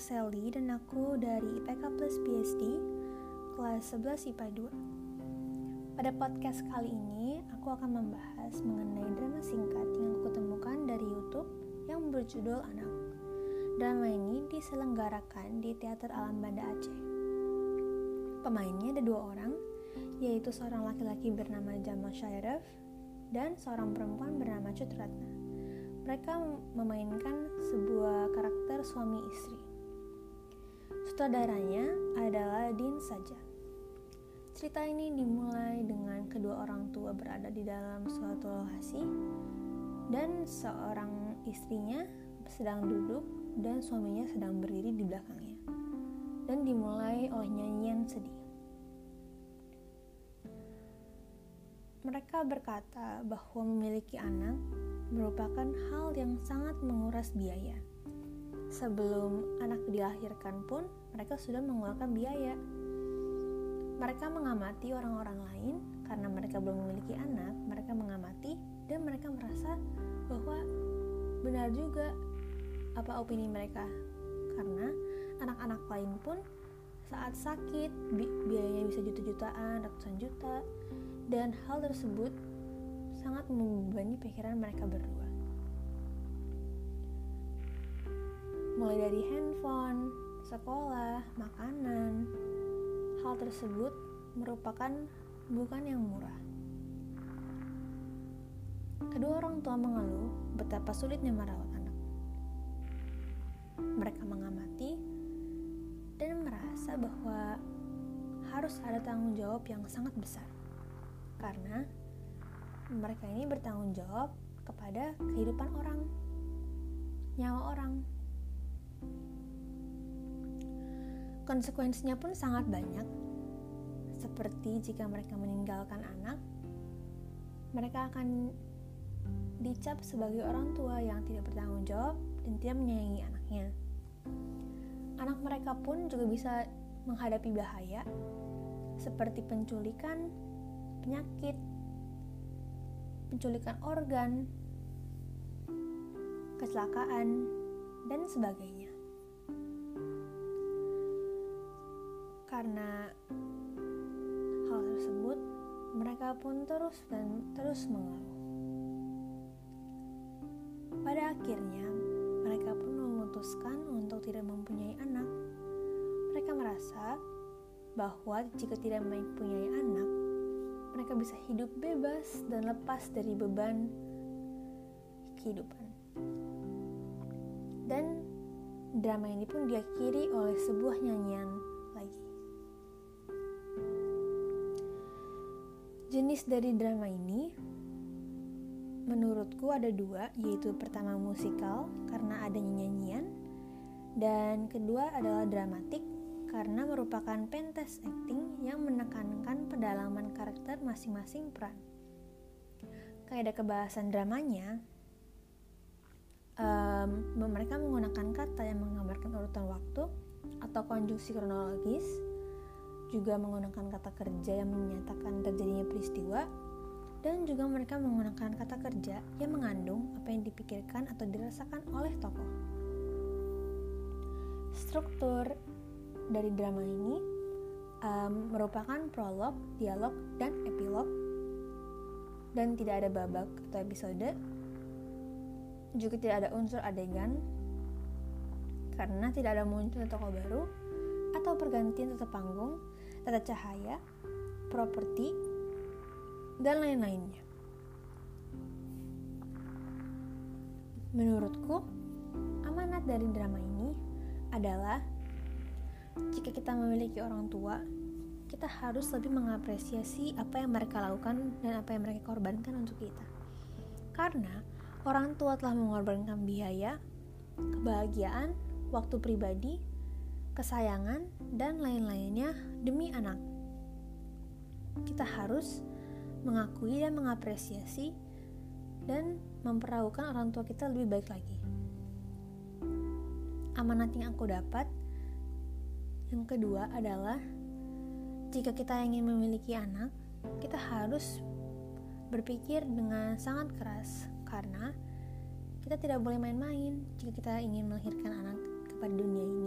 Sally dan aku dari IPK Plus PhD kelas 11 IPA 2. Pada podcast kali ini, aku akan membahas mengenai drama singkat yang aku temukan dari YouTube yang berjudul Anak. Drama ini diselenggarakan di Teater Alam Banda Aceh. Pemainnya ada dua orang, yaitu seorang laki-laki bernama Jamal Syairaf dan seorang perempuan bernama Cut Ratna mereka memainkan sebuah karakter suami istri. Sutradaranya adalah Din saja. Cerita ini dimulai dengan kedua orang tua berada di dalam suatu lokasi dan seorang istrinya sedang duduk dan suaminya sedang berdiri di belakangnya. Dan dimulai oleh nyanyian sedih. Mereka berkata bahwa memiliki anak merupakan hal yang sangat menguras biaya. Sebelum anak dilahirkan pun, mereka sudah mengeluarkan biaya. Mereka mengamati orang-orang lain karena mereka belum memiliki anak. Mereka mengamati dan mereka merasa bahwa benar juga apa opini mereka, karena anak-anak lain pun saat sakit bi biayanya bisa juta-jutaan, ratusan juta, dan hal tersebut sangat membebani pikiran mereka berdua. Mulai dari handphone, sekolah, makanan, hal tersebut merupakan bukan yang murah. Kedua orang tua mengeluh betapa sulitnya merawat anak. Mereka mengamati dan merasa bahwa harus ada tanggung jawab yang sangat besar. Karena mereka ini bertanggung jawab kepada kehidupan orang, nyawa orang. Konsekuensinya pun sangat banyak, seperti jika mereka meninggalkan anak, mereka akan dicap sebagai orang tua yang tidak bertanggung jawab dan tidak menyayangi anaknya. Anak mereka pun juga bisa menghadapi bahaya seperti penculikan, penyakit, penculikan organ, kecelakaan, dan sebagainya. Karena hal tersebut, mereka pun terus dan terus mengeluh. Pada akhirnya, mereka pun memutuskan untuk tidak mempunyai anak. Mereka merasa bahwa jika tidak mempunyai anak, mereka bisa hidup bebas dan lepas dari beban kehidupan. Dan drama ini pun diakhiri oleh sebuah nyanyian Jenis dari drama ini menurutku ada dua, yaitu pertama musikal karena adanya nyanyian, dan kedua adalah dramatik karena merupakan pentas acting yang menekankan pedalaman karakter masing-masing peran. Kayak ada kebahasan dramanya, um, mereka menggunakan kata yang menggambarkan urutan waktu atau konjungsi kronologis, juga menggunakan kata kerja yang menyatakan terjadinya peristiwa, dan juga mereka menggunakan kata kerja yang mengandung apa yang dipikirkan atau dirasakan oleh tokoh. Struktur dari drama ini um, merupakan prolog, dialog, dan epilog. Dan tidak ada babak atau episode. Juga tidak ada unsur adegan. Karena tidak ada muncul tokoh baru atau pergantian tata panggung, tata cahaya, properti, dan lain-lainnya. Menurutku, amanat dari drama ini adalah jika kita memiliki orang tua, kita harus lebih mengapresiasi apa yang mereka lakukan dan apa yang mereka korbankan untuk kita. Karena orang tua telah mengorbankan biaya, kebahagiaan, waktu pribadi, kesayangan, dan lain-lainnya demi anak. Kita harus mengakui dan mengapresiasi dan memperlakukan orang tua kita lebih baik lagi. Amanat yang aku dapat yang kedua adalah jika kita ingin memiliki anak, kita harus berpikir dengan sangat keras karena kita tidak boleh main-main jika kita ingin melahirkan anak pada dunia ini.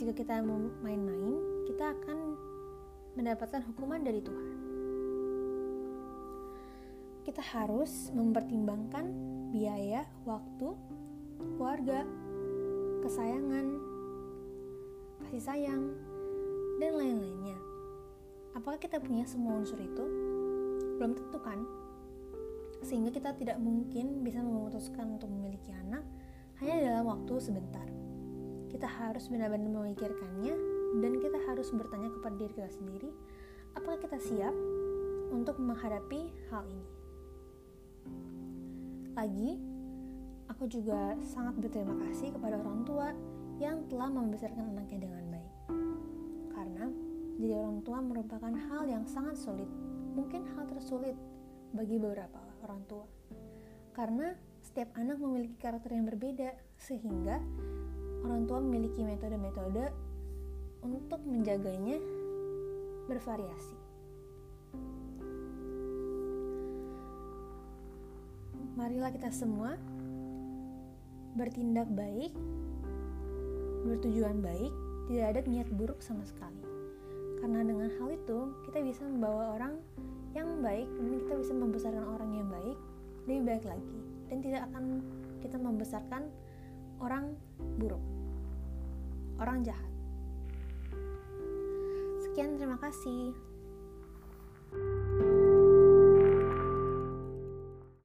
Jika kita mau main-main, kita akan mendapatkan hukuman dari Tuhan. Kita harus mempertimbangkan biaya, waktu, keluarga, kesayangan, kasih sayang, dan lain-lainnya. Apakah kita punya semua unsur itu? Belum tentu kan? Sehingga kita tidak mungkin bisa memutuskan untuk memiliki anak hanya dalam waktu sebentar. Kita harus benar-benar memikirkannya dan kita harus bertanya kepada diri kita sendiri, apakah kita siap untuk menghadapi hal ini? Lagi, aku juga sangat berterima kasih kepada orang tua yang telah membesarkan anaknya dengan baik. Karena jadi orang tua merupakan hal yang sangat sulit, mungkin hal tersulit bagi beberapa orang tua. Karena setiap anak memiliki karakter yang berbeda, sehingga orang tua memiliki metode-metode untuk menjaganya bervariasi. Marilah kita semua bertindak baik, bertujuan baik, tidak ada niat buruk sama sekali. Karena dengan hal itu, kita bisa membawa orang yang baik dan kita bisa membesarkan orang yang baik lebih baik lagi dan tidak akan kita membesarkan orang buruk orang jahat. Sekian terima kasih